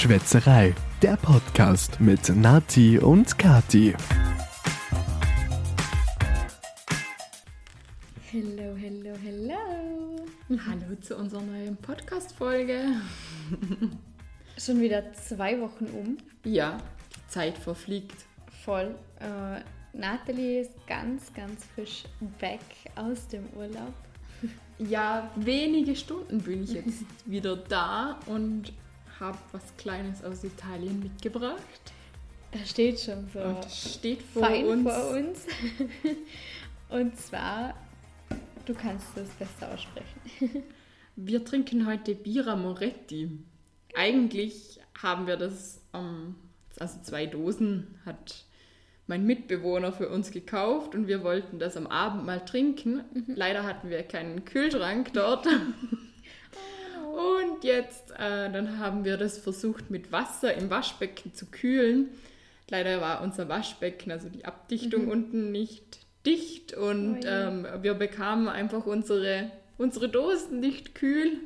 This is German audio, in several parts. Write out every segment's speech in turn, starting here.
Schwätzerei, der Podcast mit Nati und Kati. Hello, hello, hello. Hallo zu unserer neuen Podcast-Folge. Schon wieder zwei Wochen um. Ja, die Zeit verfliegt. Voll. Äh, Nathalie ist ganz, ganz frisch back aus dem Urlaub. Ja, wenige Stunden bin ich jetzt wieder da und habe was Kleines aus Italien mitgebracht. Da steht schon so Und das steht vor fein uns. vor uns. Und zwar, du kannst das besser aussprechen. Wir trinken heute Bira Moretti. Eigentlich haben wir das, ähm, also zwei Dosen hat mein Mitbewohner für uns gekauft und wir wollten das am Abend mal trinken. Leider hatten wir keinen Kühlschrank dort. Und jetzt, äh, dann haben wir das versucht mit Wasser im Waschbecken zu kühlen. Leider war unser Waschbecken, also die Abdichtung unten nicht dicht und Oh ähm, wir bekamen einfach unsere, unsere Dosen nicht kühl.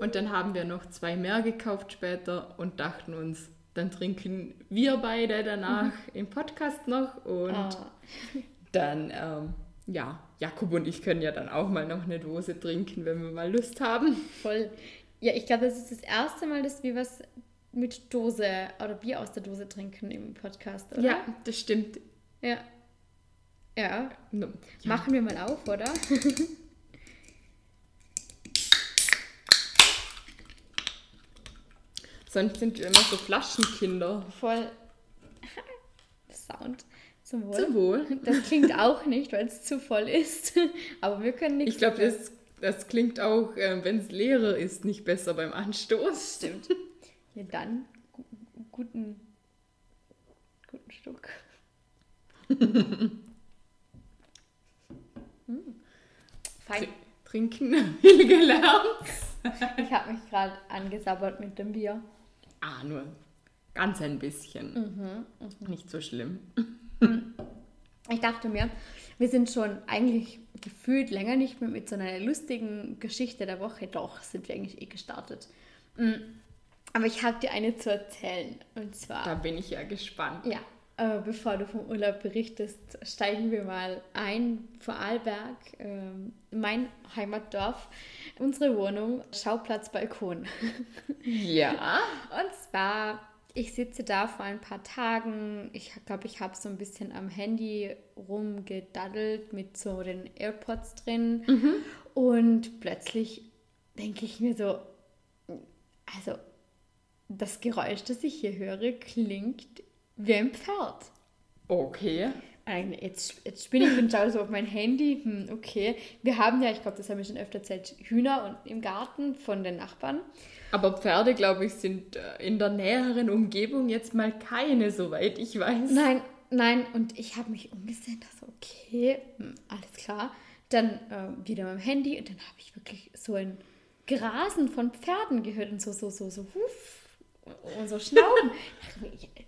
Und dann haben wir noch zwei mehr gekauft später und dachten uns, dann trinken wir beide danach im Podcast noch und Ah, dann, ähm, ja, Jakob und ich können ja dann auch mal noch eine Dose trinken, wenn wir mal Lust haben. voll. Ja, ich glaube, das ist das erste Mal, dass wir was mit Dose oder Bier aus der Dose trinken im Podcast, oder? Ja, das stimmt. Ja. Ja. No, ja. Machen wir mal auf, oder? Sonst sind wir immer so Flaschenkinder. Voll. Sound. Zum Wohl. Zum Wohl. Das klingt auch nicht, weil es zu voll ist. Aber wir können nichts. Ich glaube, das, das klingt auch, äh, wenn es leerer ist, nicht besser beim Anstoß. stimmt. Ja, dann gu guten, guten Stück. hm. Fein. Trinken will gelernt. Ich habe mich gerade angesabbert mit dem Bier. Ah, nur ganz ein bisschen. Nicht so schlimm. Ich dachte mir, wir sind schon eigentlich gefühlt länger nicht mehr mit so einer lustigen Geschichte der Woche. Doch, sind wir eigentlich eh gestartet. Mm. Aber ich habe dir eine zu erzählen. Und zwar. Da bin ich ja gespannt. Ja, äh, bevor du vom Urlaub berichtest, steigen wir mal ein. Vorarlberg, ähm, mein Heimatdorf, unsere Wohnung, Schauplatz Balkon. Ja. Und zwar, ich sitze da vor ein paar Tagen. Ich glaube, ich habe so ein bisschen am Handy rumgedaddelt mit so den AirPods drin. Und plötzlich denke ich mir so, also das Geräusch, das ich hier höre, klingt wie ein Pferd. Okay. Ein- Jetzt, jetzt spinne ich und schaue so auf mein Handy. Hm, okay. Wir haben ja, ich glaube, das haben wir schon öfter erzählt, Hühner und im Garten von den Nachbarn. Aber Pferde, glaube ich, sind äh, in der näheren Umgebung jetzt mal keine, soweit ich weiß. Nein, nein, und ich habe mich umgesehen, dachte, okay, hm, alles klar. Dann ähm, wieder mit dem Handy und dann habe ich wirklich so ein Grasen von Pferden gehört und so, so, so, so, huff, und so Schnauben.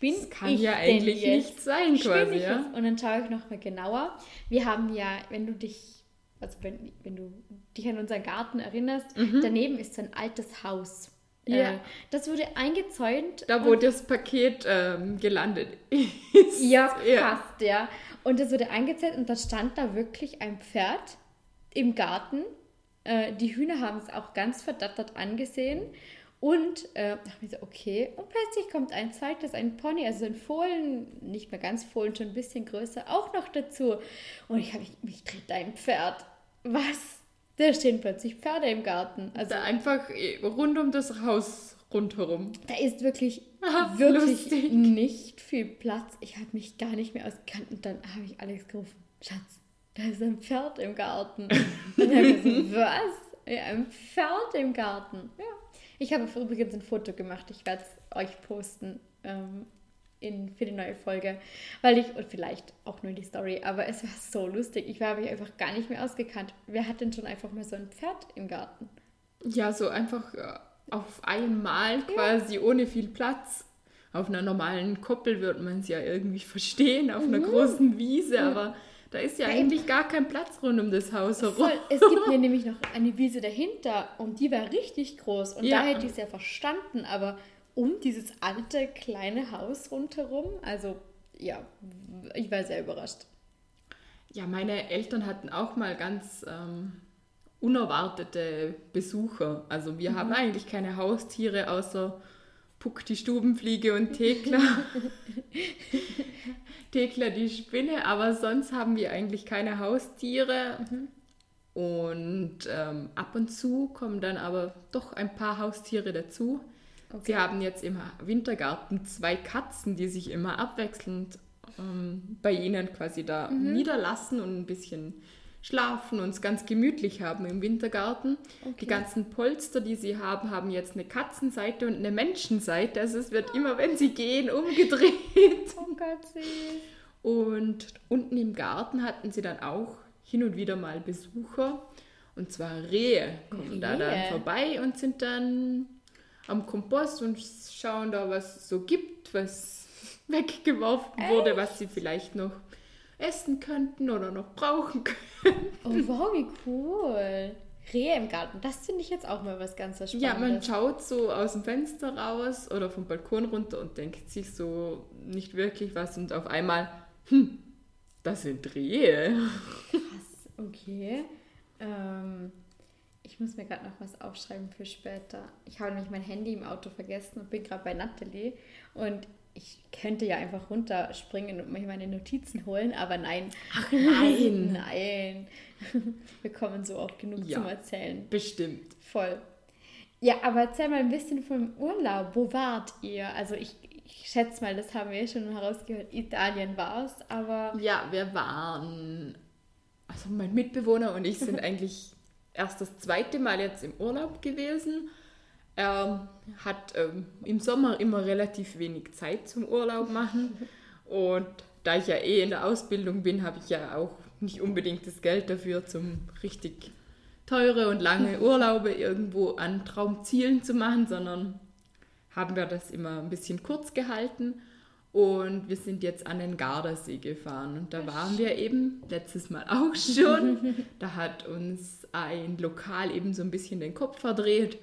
Mir, ich- kann ja eigentlich jetzt? nicht sein, Spinn quasi, ich ja. jetzt? Und dann schaue ich noch mal genauer. Wir haben ja, wenn du dich, also wenn, wenn du dich an unseren Garten erinnerst, daneben ist so ein altes Haus. Mhm. Ja. Äh, das wurde eingezäunt. Da, wo das Paket ähm, gelandet ist. ja, fast, ja. Und das wurde eingezählt und da stand da wirklich ein Pferd im Garten. Äh, die Hühner haben es auch ganz verdattert angesehen. Und äh, dachte mir so, okay. Und plötzlich kommt ein zweites, ein Pony, also ein Fohlen, nicht mehr ganz Fohlen, schon ein bisschen größer, auch noch dazu. Und ich habe mich, mich dreht ein Pferd. Was? Da stehen plötzlich Pferde im Garten. Also Da einfach eh, rund um das Haus rundherum. da ist wirklich, Ah, wirklich lustig. nicht viel Platz. Ich habe mich gar nicht mehr ausgekannt und dann habe ich Alex gerufen, Schatz, da ist ein Pferd im Garten. Und dann habe ich so, was? Ja, ein Pferd im Garten. Ja. Ich habe übrigens ein Foto gemacht. Ich werde es euch posten ähm, in, für die neue Folge. Weil ich, und vielleicht auch nur die Story, aber es war so lustig. Ich habe mich einfach gar nicht mehr ausgekannt. Wer hat denn schon einfach mal so ein Pferd im Garten? Ja, so einfach äh, auf einmal quasi ohne viel Platz. Auf einer normalen Koppel wird man es ja irgendwie verstehen, auf einer großen Wiese, aber da ist ja. Ja, eben. eigentlich gar kein Platz rund um das Haus herum. Voll. Es gibt mir nämlich noch eine Wiese dahinter und die war richtig groß und Ja. da hätte ich es ja verstanden, aber um dieses alte kleine Haus rundherum. Also ja, ich war sehr überrascht. Ja, meine Eltern hatten auch mal ganz ähm, unerwartete Besucher. Also wir mhm. haben eigentlich keine Haustiere außer Puck die Stubenfliege und Thekla. Thekla die Spinne, aber sonst haben wir eigentlich keine Haustiere. Mhm. Und ähm, ab und zu kommen dann aber doch ein paar Haustiere dazu. Okay. Sie haben jetzt im Wintergarten zwei Katzen, die sich immer abwechselnd ähm, bei ihnen quasi da mhm. niederlassen und ein bisschen schlafen und es ganz gemütlich haben im Wintergarten. Okay. Die ganzen Polster, die sie haben, haben jetzt eine Katzenseite und eine Menschenseite. Also es wird immer, wenn sie gehen, umgedreht. Oh Gott, süß. Und unten im Garten hatten sie dann auch hin und wieder mal Besucher. Und zwar Rehe kommen Rehe. da dann vorbei und sind dann am Kompost und schauen da, was es so gibt, was weggeworfen Echt? wurde, was sie vielleicht noch essen könnten oder noch brauchen können. Oh wow, wie cool. Rehe im Garten, das finde ich jetzt auch mal was ganz Spannendes. Ja, man schaut so aus dem Fenster raus oder vom Balkon runter und denkt sich so nicht wirklich was und auf einmal, hm, das sind Rehe. Krass, okay. Ähm, ich muss mir gerade noch was aufschreiben für später. Ich habe nämlich mein Handy im Auto vergessen und bin gerade bei Natalie und ich könnte ja einfach runterspringen und mir meine Notizen holen, aber nein. Ach nein. nein. Wir kommen so oft genug ja, zum Erzählen. Bestimmt. Voll. Ja, aber erzähl mal ein bisschen vom Urlaub. Wo wart ihr? Also ich, ich schätze mal, das haben wir schon herausgehört. Italien war es, aber... Ja, wir waren... Also mein Mitbewohner und ich sind eigentlich erst das zweite Mal jetzt im Urlaub gewesen. Er hat ähm, im Sommer immer relativ wenig Zeit zum Urlaub machen. Und da ich ja eh in der Ausbildung bin, habe ich ja auch nicht unbedingt das Geld dafür, zum richtig teure und lange Urlaube irgendwo an Traumzielen zu machen, sondern haben wir das immer ein bisschen kurz gehalten. Und wir sind jetzt an den Gardasee gefahren und da waren wir eben letztes Mal auch schon. Da hat uns ein Lokal eben so ein bisschen den Kopf verdreht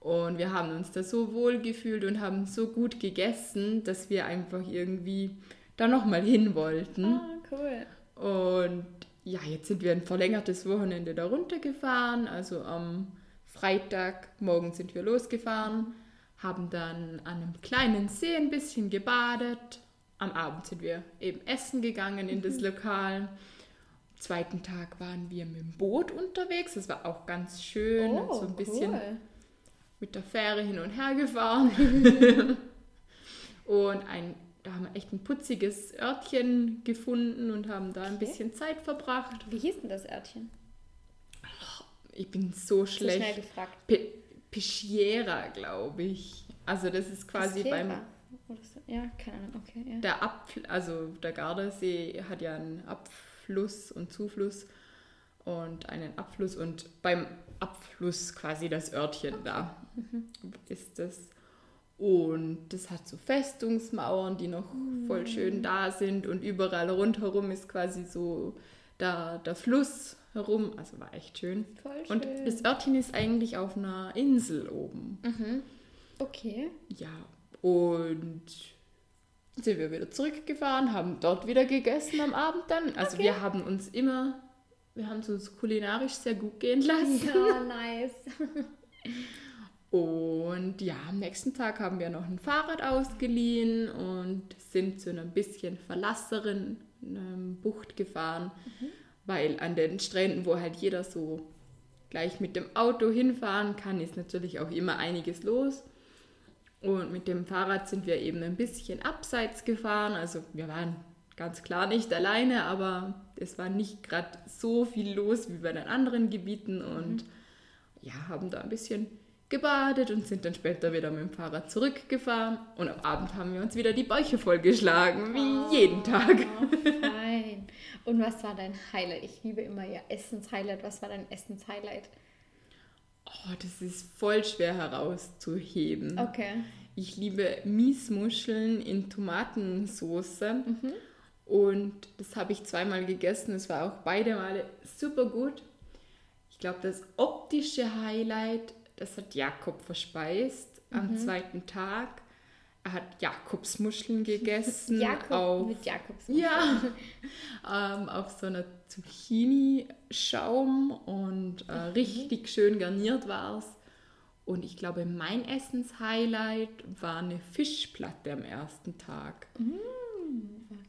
und wir haben uns da so wohl gefühlt und haben so gut gegessen, dass wir einfach irgendwie da nochmal hin wollten. Ah, cool. Und ja, jetzt sind wir ein verlängertes Wochenende da runtergefahren. Also am Freitagmorgen sind wir losgefahren, haben dann an einem kleinen See ein bisschen gebadet. Am Abend sind wir eben essen gegangen in das mhm. Lokal. Am zweiten Tag waren wir mit dem Boot unterwegs. Das war auch ganz schön oh, so ein cool. Mit der Fähre hin und her gefahren. und ein, da haben wir echt ein putziges Örtchen gefunden und haben da okay. ein bisschen Zeit verbracht. Wie hieß denn das Örtchen? Ich bin so schlecht. So schnell gefragt. Pe Peschiera, glaube ich. Also das ist quasi Peschiera. beim... Ja, keine Ahnung, okay. Ja. Der Abfl also der Gardasee hat ja einen Abfluss und Zufluss und einen Abfluss und beim Abfluss quasi das Örtchen da mhm. ist das. Und das hat so Festungsmauern, die noch mhm. voll schön da sind und überall rundherum ist quasi so da der Fluss herum. Also war echt schön. Voll schön. Und das Örtchen ist eigentlich auf einer Insel oben. Mhm. Okay. Ja, und sind wir wieder zurückgefahren, haben dort wieder gegessen am Abend dann. Also okay. wir haben uns immer wir haben es uns kulinarisch sehr gut gehen lassen. Ja, nice. Und ja, am nächsten Tag haben wir noch ein Fahrrad ausgeliehen und sind zu einer bisschen verlasseren ähm, Bucht gefahren, mhm. weil an den Stränden, wo halt jeder so gleich mit dem Auto hinfahren kann, ist natürlich auch immer einiges los. Und mit dem Fahrrad sind wir eben ein bisschen abseits gefahren. Also wir waren ganz klar nicht alleine, aber es war nicht gerade so viel los wie bei den anderen Gebieten und mhm. ja, haben da ein bisschen gebadet und sind dann später wieder mit dem Fahrrad zurückgefahren und am Abend haben wir uns wieder die Bäuche vollgeschlagen, wie oh, jeden Tag. Fein. Und was war dein Highlight? Ich liebe immer ja Essenshighlight. Was war dein Essenshighlight? Oh, das ist voll schwer herauszuheben. Okay. Ich liebe Miesmuscheln in Tomatensauce. Mhm. Und das habe ich zweimal gegessen. Es war auch beide Male super gut. Ich glaube, das optische Highlight, das hat Jakob verspeist. am zweiten Tag. Er hat Jakobsmuscheln gegessen. Jakob auf, mit Jakobs. ja, ähm, auf so einer Zucchini-Schaum und äh, richtig schön garniert war es. Und ich glaube, mein Essenshighlight war eine Fischplatte am ersten Tag.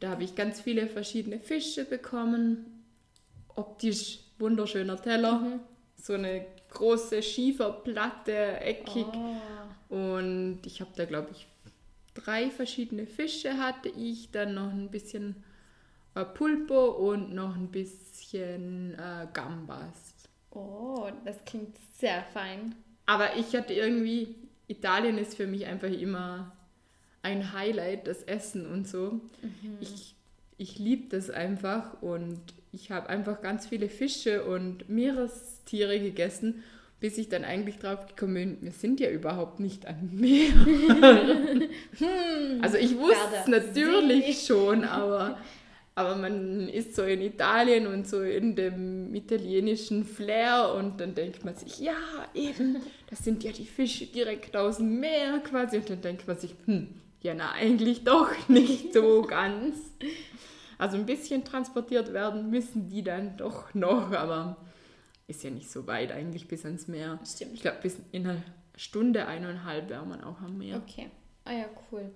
Da habe ich ganz viele verschiedene Fische bekommen. Optisch wunderschöner Teller. So eine große Schieferplatte, eckig. Oh. Und ich habe da, glaube ich, drei verschiedene Fische hatte ich. Dann noch ein bisschen äh, Pulpo und noch ein bisschen äh, Gambas. oh, das klingt sehr fein. Aber ich hatte irgendwie, Italien ist für mich einfach immer ein Highlight, das Essen und so. Ich, ich liebe das einfach und ich habe einfach ganz viele Fische und Meerestiere gegessen, bis ich dann eigentlich drauf gekommen bin, wir sind ja überhaupt nicht am Meer. also ich wusste es natürlich schon, aber, aber man ist so in Italien und so in dem italienischen Flair und dann denkt man sich, ja, eben, das sind ja die Fische direkt aus dem Meer quasi. Und dann denkt man sich, hm, ja, na, eigentlich doch nicht so ganz. Also ein bisschen transportiert werden müssen die dann doch noch, aber ist ja nicht so weit eigentlich bis ans Meer. Stimmt. Ich glaube, bis in einer Stunde, eineinhalb wäre man auch am Meer. Okay. Ah ja, cool.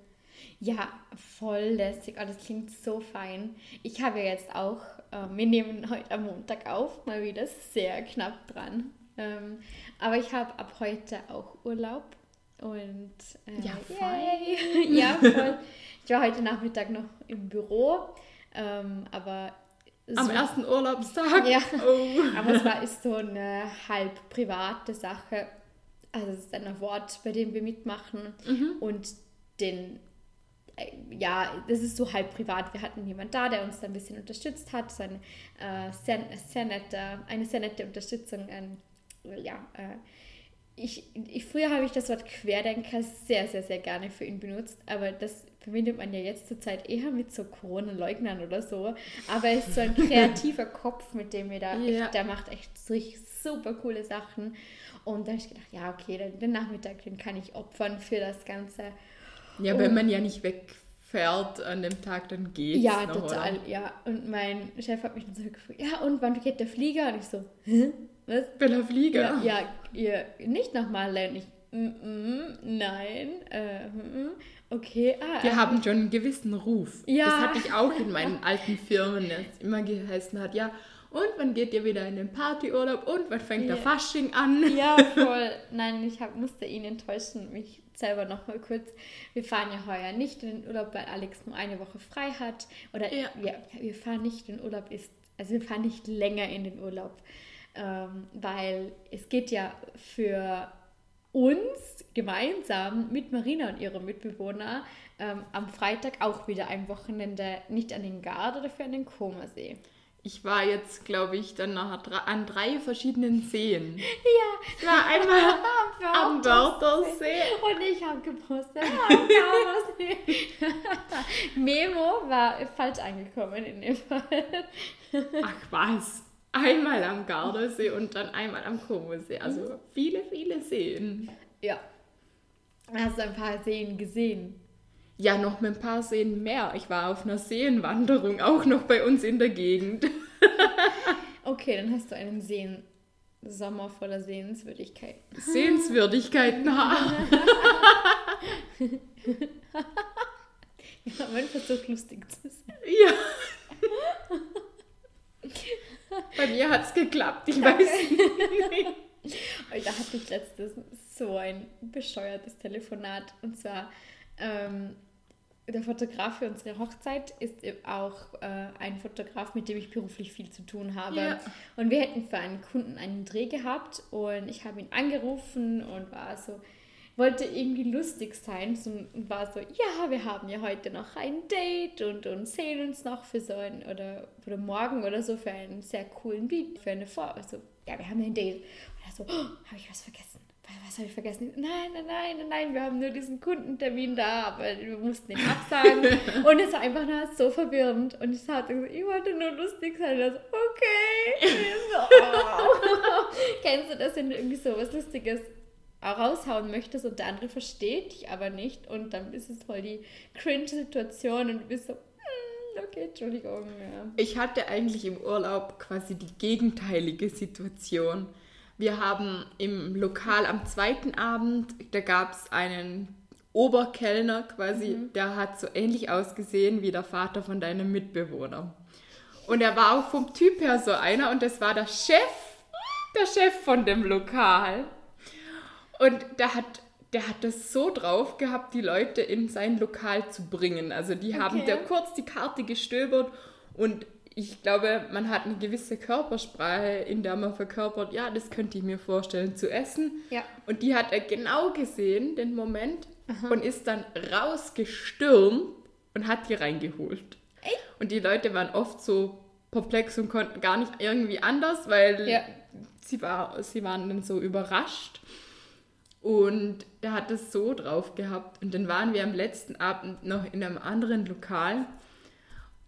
Ja, voll lässig. Oh, das klingt so fein. Ich habe ja jetzt auch, ähm, wir nehmen heute am Montag auf, mal wieder sehr knapp dran. Ähm, aber ich habe ab heute auch Urlaub. Und äh, Ja, yay. ja, voll. Ich war heute Nachmittag noch im Büro, ähm, aber Am so- ersten Urlaubstag? Ja. Oh. aber es war ist so eine halb private Sache. Also es ist ein Award, bei dem wir mitmachen und den äh, ja, das ist so halb privat. Wir hatten jemand da, der uns da ein bisschen unterstützt hat. So eine, äh, sehr, sehr nette, eine sehr nette Unterstützung. Ähm, ja, äh, ich, ich, früher habe ich das Wort Querdenker sehr, sehr, sehr gerne für ihn benutzt, aber das verbindet man ja jetzt zur Zeit eher mit so Corona-Leugnern oder so. Aber er ist so ein kreativer Kopf, mit dem wir da, Ja. echt, der macht echt so super coole Sachen. Und da habe ich gedacht, ja, okay, den, den Nachmittag, den kann ich opfern für das Ganze. Ja, wenn man ja nicht wegfährt an dem Tag, dann geht's Ja, noch, total, Oder? ja. Und mein Chef hat mich dann so gefragt, ja, und wann geht der Flieger? Und ich so, hä? Was? Bella Flieger. Ja, ja, ihr nicht nach Malle. Und ich, mm, mm, nein, äh, mm, okay, ah, Wir äh, haben schon einen gewissen Ruf. Ja. Das hatte ich auch in meinen alten Firmen, dass es immer geheißen hat, ja, und wann geht ihr wieder in den Partyurlaub und wann fängt der Ja. Fasching an? Ja, voll. Nein, ich hab, musste ihn enttäuschen, mich selber nochmal kurz. Wir fahren ja heuer nicht in den Urlaub, weil Alex nur eine Woche frei hat. Oder Ja. wir, wir fahren nicht in den Urlaub, ist, also wir fahren nicht länger in den Urlaub. Ähm, weil es geht ja für uns gemeinsam mit Marina und ihrem Mitbewohner ähm, am Freitag auch wieder ein Wochenende nicht an den Gard, dafür an den Komersee. Ich war jetzt, glaube ich, dann dra- an drei verschiedenen Seen. Ja, Ich war einmal am Wörthersee. Und ich habe gepostet. Ah, Gardasee. Memo war falsch angekommen in dem Fall. Ach was. Einmal am Gardasee und dann einmal am Comosee. Also viele, viele Seen. Ja. Hast du ein paar Seen gesehen? Ja, noch mit ein paar Seen mehr. Ich war auf einer Seenwanderung, auch noch bei uns in der Gegend. Okay, dann hast du einen Seen. Sommer voller Sehenswürdigkeiten. Sehenswürdigkeiten. Ja, man versucht lustig zu sein. Ja. Bei mir hat es geklappt, ich weiß nicht. Da hatte ich letztes so ein bescheuertes Telefonat. Und zwar, ähm, der Fotograf für unsere Hochzeit ist auch äh, ein Fotograf, mit dem ich beruflich viel zu tun habe. Ja. Und wir hätten für einen Kunden einen Dreh gehabt und ich habe ihn angerufen und war so, wollte irgendwie lustig sein so, und war so, ja, wir haben ja heute noch ein Date und, und sehen uns noch für so ein, oder, oder morgen oder so für einen sehr coolen Beat, für eine Vor, also, ja, wir haben ein Date. Und er so, oh, habe ich was vergessen? Was habe ich vergessen? Nein, nein, nein, nein, nein, wir haben nur diesen Kundentermin da, aber wir mussten ihn absagen. und es war einfach nur so verwirrend. Und ich gesagt, ich wollte nur lustig sein. Und er so, okay. So, oh. Kennst du das, wenn du irgendwie so was Lustiges raushauen möchtest und der andere versteht dich aber nicht und dann ist es voll die Cringe-Situation und du bist so, hm, okay, Entschuldigung. Ja. Ich hatte eigentlich im Urlaub quasi die gegenteilige Situation. Wir haben im Lokal am zweiten Abend, da gab es einen Oberkellner quasi, Mhm. der hat so ähnlich ausgesehen wie der Vater von deinem Mitbewohner. Und er war auch vom Typ her so einer und das war der Chef, der Chef von dem Lokal. Und der hat, der hat das so drauf gehabt, die Leute in sein Lokal zu bringen. Also die haben Okay. da kurz die Karte gestöbert und ich glaube, man hat eine gewisse Körpersprache, in der man verkörpert, ja, das könnte ich mir vorstellen zu essen. Ja. Und die hat er genau gesehen, den Moment, und ist dann rausgestürmt und hat die reingeholt. Echt? Und die Leute waren oft so perplex und konnten gar nicht irgendwie anders, weil Ja. sie, war, sie waren dann so überrascht. Und der hat es so drauf gehabt. Und dann waren wir am letzten Abend noch in einem anderen Lokal.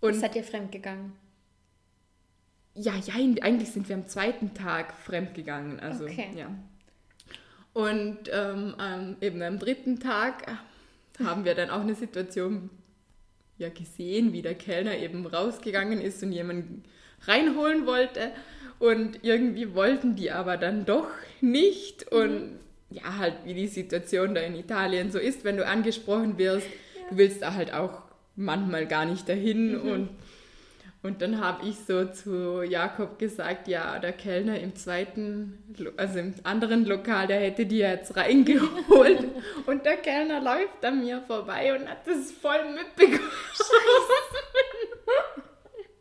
Und Seid ihr fremdgegangen? ja, ja, eigentlich sind wir am zweiten Tag fremdgegangen. Also, Okay. ja. Und ähm, am- eben am dritten Tag haben wir dann auch eine Situation ja, gesehen, wie der Kellner eben rausgegangen ist und jemanden reinholen wollte. Und irgendwie wollten die aber dann doch nicht. Und ja, halt wie die Situation da in Italien so ist, wenn du angesprochen wirst, du willst da halt auch manchmal gar nicht dahin. Und und dann habe ich so zu Jakob gesagt, ja, der Kellner im zweiten, also im anderen Lokal, der hätte die jetzt reingeholt. und der Kellner läuft an mir vorbei und hat das voll mitbekommen.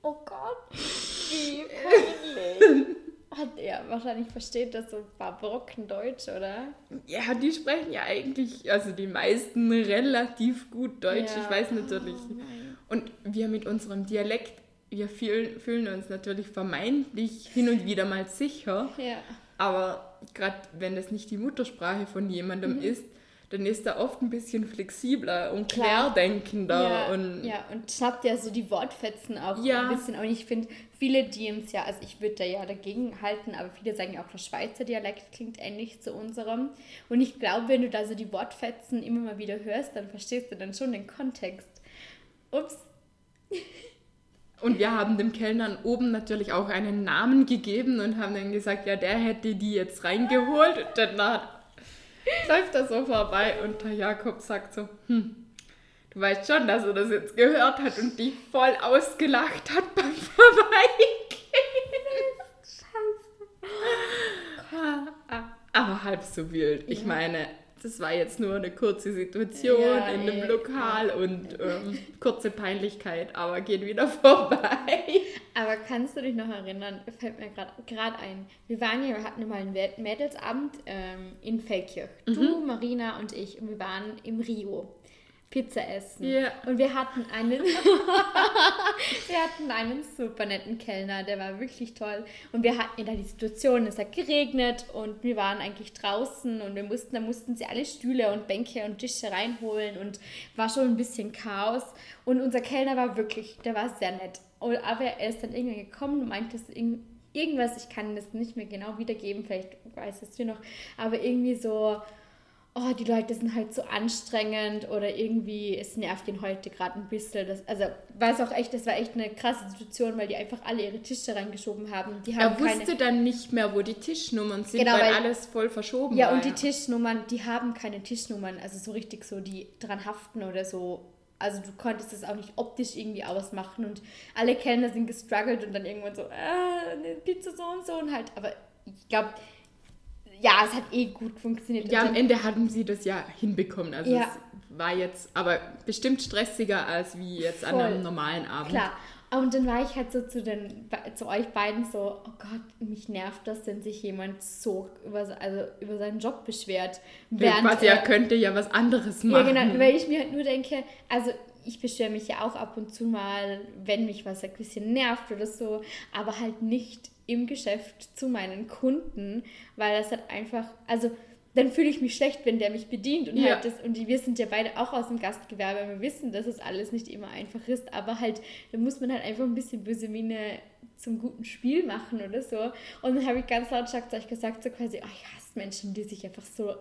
Oh Gott, wie peinlich. Hat er wahrscheinlich versteht das so Brocken Deutsch, oder? Ja, die sprechen ja eigentlich, also die meisten relativ gut Deutsch. Ja. Ich weiß natürlich. Oh. Und wir mit unserem Dialekt, wir fühlen, fühlen uns natürlich vermeintlich hin und wieder mal sicher. Ja. Aber gerade wenn das nicht die Muttersprache von jemandem ist, dann ist er oft ein bisschen flexibler und Klar. querdenkender. ja, und ja, und schnappt ja so die Wortfetzen auch Ja. ein bisschen. Und ich finde, viele DMs ja, also ich würde da ja dagegen halten, aber viele sagen ja auch, der Schweizer Dialekt klingt ähnlich zu unserem. Und ich glaube, wenn du da so die Wortfetzen immer mal wieder hörst, dann verstehst du dann schon den Kontext. Ups. Und wir haben dem Kellnern oben natürlich auch einen Namen gegeben und haben dann gesagt, ja, der hätte die jetzt reingeholt. Und dann hat- läuft er so vorbei und der Jakob sagt so, hm, du weißt schon, dass er das jetzt gehört hat und dich voll ausgelacht hat beim Vorbeigehen. Aber halb so wild. Ich meine, das war jetzt nur eine kurze Situation Ja, in einem eh, Lokal und ähm, kurze Peinlichkeit, aber geht wieder vorbei. Aber kannst du dich noch erinnern, fällt mir gerade ein, wir waren ja, wir hatten mal einen Mäd- Mädelsabend ähm, in Feldkirch. Du, Marina und ich. Und wir waren im Rio. Pizza essen. Ja. Und wir hatten einen, wir hatten einen super netten Kellner, der war wirklich toll. Und wir hatten da die Situation, es hat geregnet und wir waren eigentlich draußen und wir mussten, da mussten sie alle Stühle und Bänke und Tische reinholen und war schon ein bisschen Chaos. Und unser Kellner war wirklich, der war sehr nett. Und, aber er ist dann irgendwann gekommen und meinte, dass irgend- irgendwas, ich kann das nicht mehr genau wiedergeben, vielleicht weiß es du noch, aber irgendwie so, oh, die Leute sind halt so anstrengend oder irgendwie, es nervt ihn heute gerade ein bisschen. Das, also, war es auch echt, das war echt eine krasse Situation, weil die einfach alle ihre Tische reingeschoben haben. Die haben Er wusste keine, dann nicht mehr, wo die Tischnummern sind, Genau, weil, weil- alles voll verschoben ja, war. und die Tischnummern, die haben keine Tischnummern, also so richtig so, die dran haften oder so. Also du konntest das auch nicht optisch irgendwie ausmachen und alle Kellner sind gestruggelt und dann irgendwann so, äh, eine Pizza so und so und halt, aber ich glaube, ja, es hat eh gut funktioniert. ja, am dann- Ende hatten sie das ja hinbekommen. Also Ja. es war jetzt aber bestimmt stressiger als wie jetzt an Voll. einem normalen Abend. Klar. Und dann war ich halt so zu, den, zu euch beiden so, oh Gott, mich nervt das, wenn sich jemand so über, also über seinen Job beschwert. Ja, quasi, er er- könnte ja was anderes ja, machen. genau, weil ich mir halt nur denke, also ich beschwere mich ja auch ab und zu mal, wenn mich was ein bisschen nervt oder so, aber halt nicht im Geschäft zu meinen Kunden, weil das halt einfach, also dann fühle ich mich schlecht, wenn der mich bedient und Ja. halt das, und wir sind ja beide auch aus dem Gastgewerbe, wir wissen, dass es alles nicht immer einfach ist, aber halt, da muss man halt einfach ein bisschen böse Miene zum guten Spiel machen oder so. Und dann habe ich ganz euch gesagt, so quasi, oh, ich hasse Menschen, die sich einfach so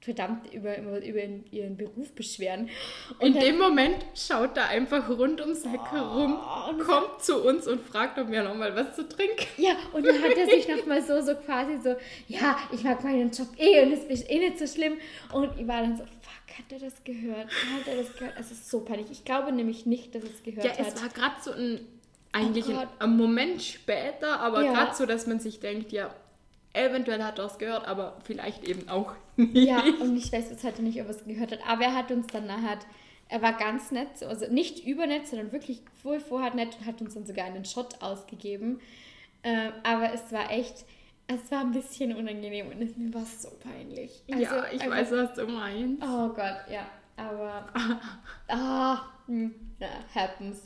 verdammt über, über, ihren Beruf beschweren. In dem Moment schaut er einfach rund ums Heck herum, und kommt zu uns und fragt, ob wir nochmal was zu trinken. Ja, und dann hat er sich nochmal so, so quasi so, ja, ich mag meinen Job eh und es ist eh nicht so schlimm. Und ich war dann so, fuck, hat er das gehört? Hat er das gehört? Es ist so peinlich. Ich glaube nämlich nicht, dass es gehört Ja, hat. es war gerade so ein, eigentlich Oh ein, ein Moment später, aber Ja. gerade so, dass man sich denkt, ja, eventuell hat er es gehört, aber vielleicht eben auch nicht. Ja, und ich weiß bis heute nicht, ob er es gehört hat. Aber er hat uns dann nachher, er war ganz nett, so- also nicht übernett, sondern wirklich wohl vorher nett und hat uns dann sogar einen Shot ausgegeben. Ähm, aber es war echt, es war ein bisschen unangenehm und es, mir war so peinlich. ja, Also ich einfach- weiß, was du meinst. Oh Gott, ja, aber. ah, hm, ja, happens.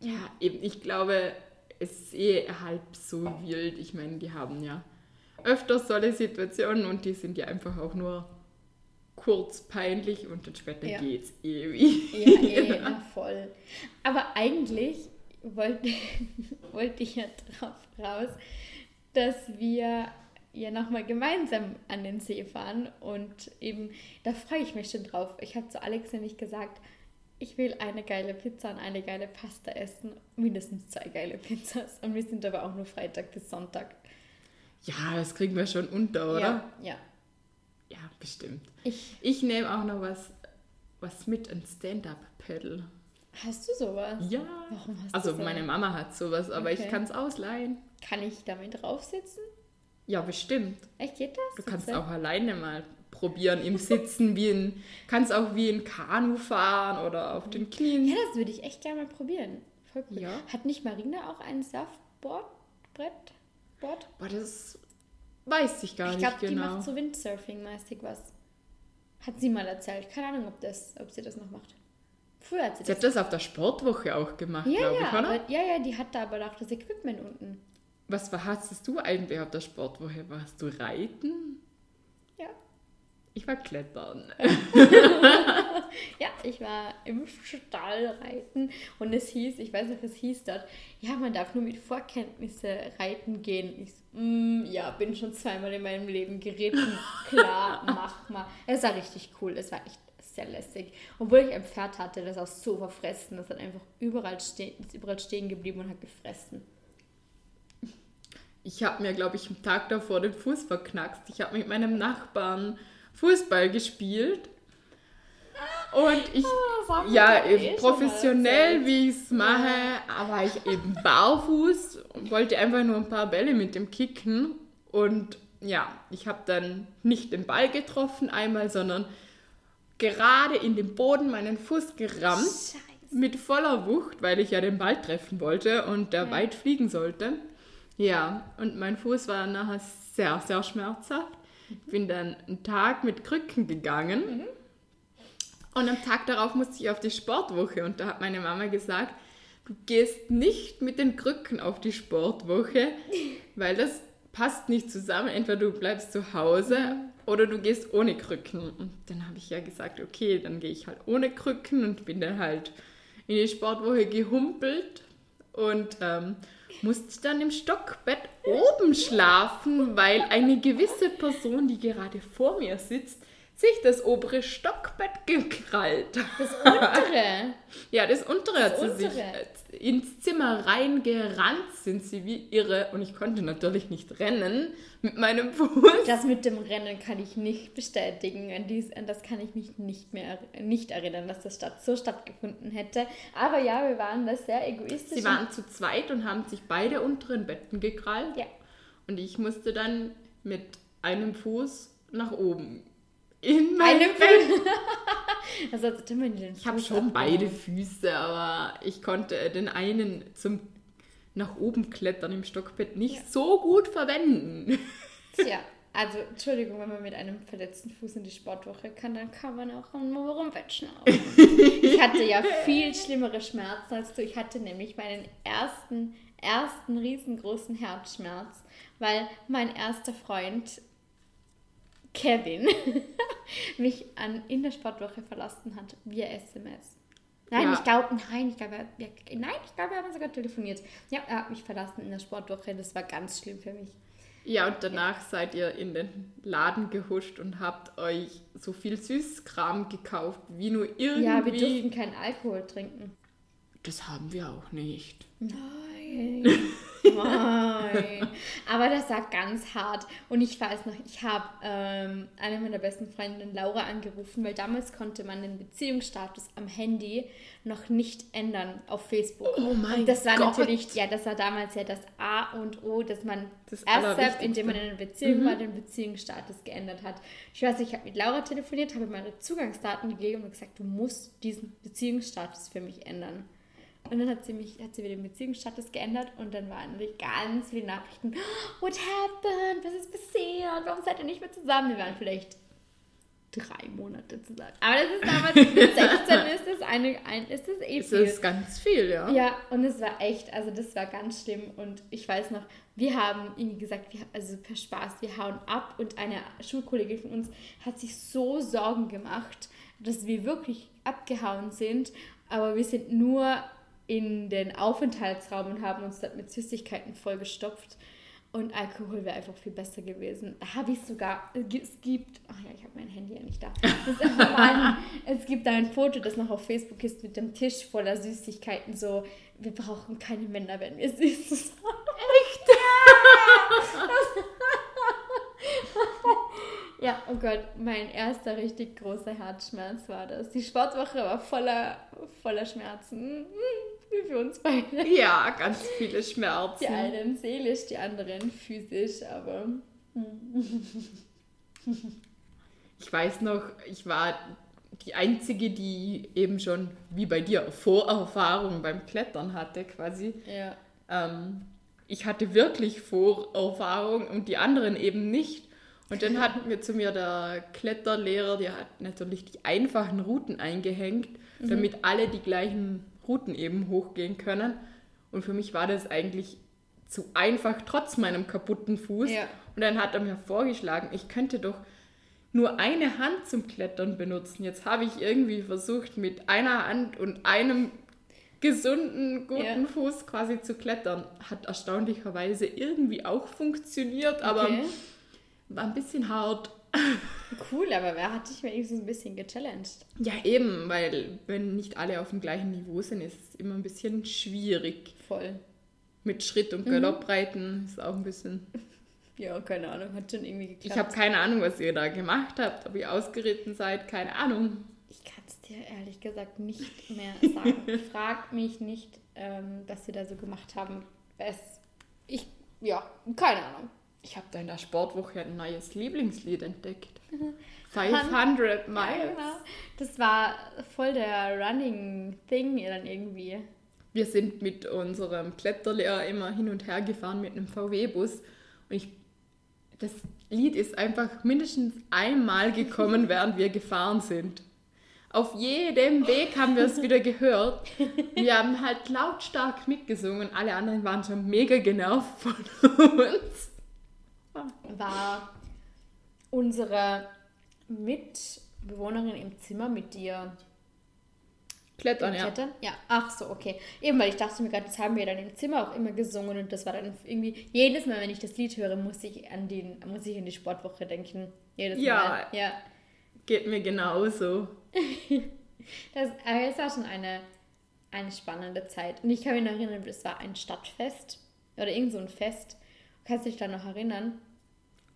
Ja, eben, ich glaube, es ist eh halb so wild. Ich meine, die haben ja öfters solche Situationen und die sind ja einfach auch nur kurz peinlich und dann später Ja. geht's ewig. Ja, eh, na voll. Aber eigentlich wollte, wollte ich ja drauf raus, dass wir ja nochmal gemeinsam an den See fahren und eben, da freue ich mich schon drauf. Ich habe zu Alex nämlich gesagt, ich will eine geile Pizza und eine geile Pasta essen, mindestens zwei geile Pizzas. Und wir sind aber auch nur Freitag bis Sonntag. Ja, das kriegen wir schon unter, oder? Ja, ja. Ja, bestimmt. Ich, Ich nehme auch noch was, was mit, ein Stand-Up-Pedal. hast du sowas? Ja. Warum hast Also du so? meine Mama hat sowas, aber Okay. ich kann es ausleihen. Kann ich damit draufsitzen? Ja, bestimmt. Echt, geht das? Du kannst auch alleine mal probieren im Sitzen, wie ein, kannst auch wie ein Kanu fahren oder auf den Knien. Ja, das würde ich echt gerne mal probieren. Voll cool. Ja. Hat nicht Marina auch ein Surfboard? Board? Boah, das weiß ich gar ich nicht glaube, die genau. macht so Windsurfing-mäßig was. Hat sie mal erzählt. Keine Ahnung, ob, das, ob sie das noch macht. Früher hat sie Sie das. hat das auf der Sportwoche auch gemacht, ja, glaube ja, ich, oder? aber, ja, ja, die hatte aber auch das Equipment unten. Was war, du eigentlich auf der Sportwoche? Warst du reiten? Ich war klettern. Ja, ich war im Stall reiten und es hieß, ich weiß nicht, was hieß dort, ja, man darf nur mit Vorkenntnisse reiten gehen. Ich so, mm, ja, bin schon zweimal in meinem Leben geritten. Klar, mach mal. Es war richtig cool, es war echt sehr lässig. Obwohl ich ein Pferd hatte, das auch so verfressen, das hat einfach überall, ste ist überall stehen geblieben und hat gefressen. Ich habe mir, glaube ich, am Tag davor den Fuß verknackst. Ich habe mit meinem Nachbarn Fußball gespielt. Und ich, Ah, ja, eben professionell, wie ich es mache, aber ich eben barfuß und wollte einfach nur ein paar Bälle mit dem kicken. Und ja, ich habe dann nicht den Ball getroffen einmal, sondern gerade in den Boden meinen Fuß gerammt Scheiße. mit voller Wucht, weil ich ja den Ball treffen wollte und der weit fliegen sollte. Ja, und mein Fuß war nachher sehr, sehr schmerzhaft. Ich bin dann einen Tag mit Krücken gegangen. Und am Tag darauf musste ich auf die Sportwoche und da hat meine Mama gesagt, du gehst nicht mit den Krücken auf die Sportwoche, weil das passt nicht zusammen. Entweder du bleibst zu Hause oder du gehst ohne Krücken. Und dann habe ich ja gesagt, okay, dann gehe ich halt ohne Krücken und bin dann halt in die Sportwoche gehumpelt und ähm, musste dann im Stockbett oben schlafen, weil eine gewisse Person, die gerade vor mir sitzt, sich das obere Stockbett gekrallt. Das untere. Ja, das untere Das hat sie sich untere. äh, ins Zimmer reingerannt, sind sie wie irre. Und ich konnte natürlich nicht rennen mit meinem Fuß. Das mit dem Rennen kann ich nicht bestätigen. An, dies, an das kann ich mich nicht mehr nicht erinnern, dass das statt, so stattgefunden hätte. Aber ja, wir waren da sehr egoistisch. Sie waren zu zweit und haben sich beide unteren Betten gekrallt. Ja. Und ich musste dann mit einem Fuß nach oben. In mein Einem Bett. Also den Ich habe schon beide Füße, aber ich konnte den einen zum nach oben klettern im Stockbett nicht Ja. so gut verwenden. Tja, also Entschuldigung, wenn man mit einem verletzten Fuß in die Sportwoche kann, dann kann man auch am Bett schnaufen. ich hatte ja viel schlimmere Schmerzen als du. Ich hatte nämlich meinen ersten, ersten riesengroßen Herzschmerz, weil mein erster Freund Kevin mich an, in der Sportwoche verlassen hat via SMS. Nein, Ja. ich glaube, nein, ich glaube, wir, nein, ich glaube, wir haben sogar telefoniert. Ja, er hat mich verlassen in der Sportwoche. Das war ganz schlimm für mich. Ja, und danach seid ihr in den Laden gehuscht und habt euch so viel Süßkram gekauft, wie nur irgendwie. Ja, wir durften keinen Alkohol trinken. das haben wir auch nicht. Nein. Aber das war ganz hart. Und ich weiß noch, ich habe ähm, eine meiner besten Freundinnen, Laura, angerufen, weil damals konnte man den Beziehungsstatus am Handy noch nicht ändern auf Facebook. Oh mein und das war Gott. natürlich, ja, das war damals ja das A und O, dass man Das erst Allerwichtigste. indem man in einer Beziehung war, den Beziehungsstatus geändert hat. Ich weiß, ich habe mit Laura telefoniert, habe meine Zugangsdaten gegeben und gesagt, du musst diesen Beziehungsstatus für mich ändern. Und dann hat sie mich, hat sie wieder den Beziehungsstatus geändert und dann waren natürlich ganz viele Nachrichten. What happened? Was ist passiert? Warum seid ihr nicht mehr zusammen? Wir waren vielleicht drei Monate zusammen. Aber das ist damals mit 16 ist das eine, ein, ist das eh Das viel. ist ganz viel, ja. Ja, und es war echt, also das war ganz schlimm. Und ich weiß noch, wir haben irgendwie gesagt, wir, also per Spaß, wir hauen ab. Und eine Schulkollegin von uns hat sich so Sorgen gemacht, dass wir wirklich abgehauen sind. Aber wir sind nur in den Aufenthaltsraum und haben uns dort mit Süßigkeiten vollgestopft. Und Alkohol wäre einfach viel besser gewesen. Da habe ich sogar, es gibt, ach ja, ich habe mein Handy ja nicht da. Mal, es gibt da ein Foto, das noch auf Facebook ist, mit dem Tisch voller Süßigkeiten. So, wir brauchen keine Männer, wenn wir haben. Echt? Ja, oh Gott, mein erster richtig großer Herzschmerz war das. Die Sportwoche war voller, voller Schmerzen. Hm, Wie für uns beide. Ja, ganz viele Schmerzen. Die einen seelisch, die anderen physisch, aber Ich weiß noch, ich war die Einzige, die eben schon, wie bei dir, Vorerfahrung beim Klettern hatte quasi. ja. Ähm, ich hatte wirklich Vorerfahrung und die anderen eben nicht. Und dann hat mir zu mir der Kletterlehrer, der hat natürlich die einfachen Routen eingehängt, Mhm. damit alle die gleichen Routen eben hochgehen können. Und für mich war das eigentlich zu einfach, trotz meinem kaputten Fuß. Ja. Und dann hat er mir vorgeschlagen, ich könnte doch nur eine Hand zum Klettern benutzen. Jetzt habe ich irgendwie versucht, mit einer Hand und einem gesunden, guten Ja. Fuß quasi zu klettern. Hat erstaunlicherweise irgendwie auch funktioniert, aber Okay. war ein bisschen hart. Cool, aber wer hat dich wenigstens ein bisschen gechallenged? Ja, eben, weil wenn nicht alle auf dem gleichen Niveau sind, ist es immer ein bisschen schwierig. Voll. Mit Schritt- und Galoppreiten ist auch ein bisschen. Ja, keine Ahnung, hat schon irgendwie geklappt. Ich habe keine Ahnung, was ihr da gemacht habt, ob ihr ausgeritten seid, keine Ahnung. Ich kann es dir ehrlich gesagt nicht mehr sagen. Frag mich nicht, ähm, was wir da so gemacht haben. Es, ich, ja, keine Ahnung. Ich habe da in der Sportwoche ein neues Lieblingslied entdeckt. 500 Ja, Miles. genau. Das war voll der Running Thing dann irgendwie. Wir sind mit unserem Kletterlehrer immer hin und her gefahren mit einem VW-Bus. Und ich, das Lied ist einfach mindestens einmal gekommen, während wir gefahren sind. Auf jedem Weg haben wir es wieder gehört. Wir haben halt lautstark mitgesungen. Alle anderen waren schon mega genervt von uns. War unsere Mitbewohnerin im Zimmer mit dir Klettern, ja. Klettern? Ja, ach so, okay. Eben, weil ich dachte mir gerade, das haben wir dann im Zimmer auch immer gesungen und das war dann irgendwie, jedes Mal, wenn ich das Lied höre, muss ich an, den, muss ich an die Sportwoche denken. Jedes Ja. Mal. Ja. Geht mir genauso. Das, aber es war schon eine, eine spannende Zeit. Und ich kann mich noch erinnern, es war ein Stadtfest oder irgend so ein Fest. Kannst du dich da noch erinnern?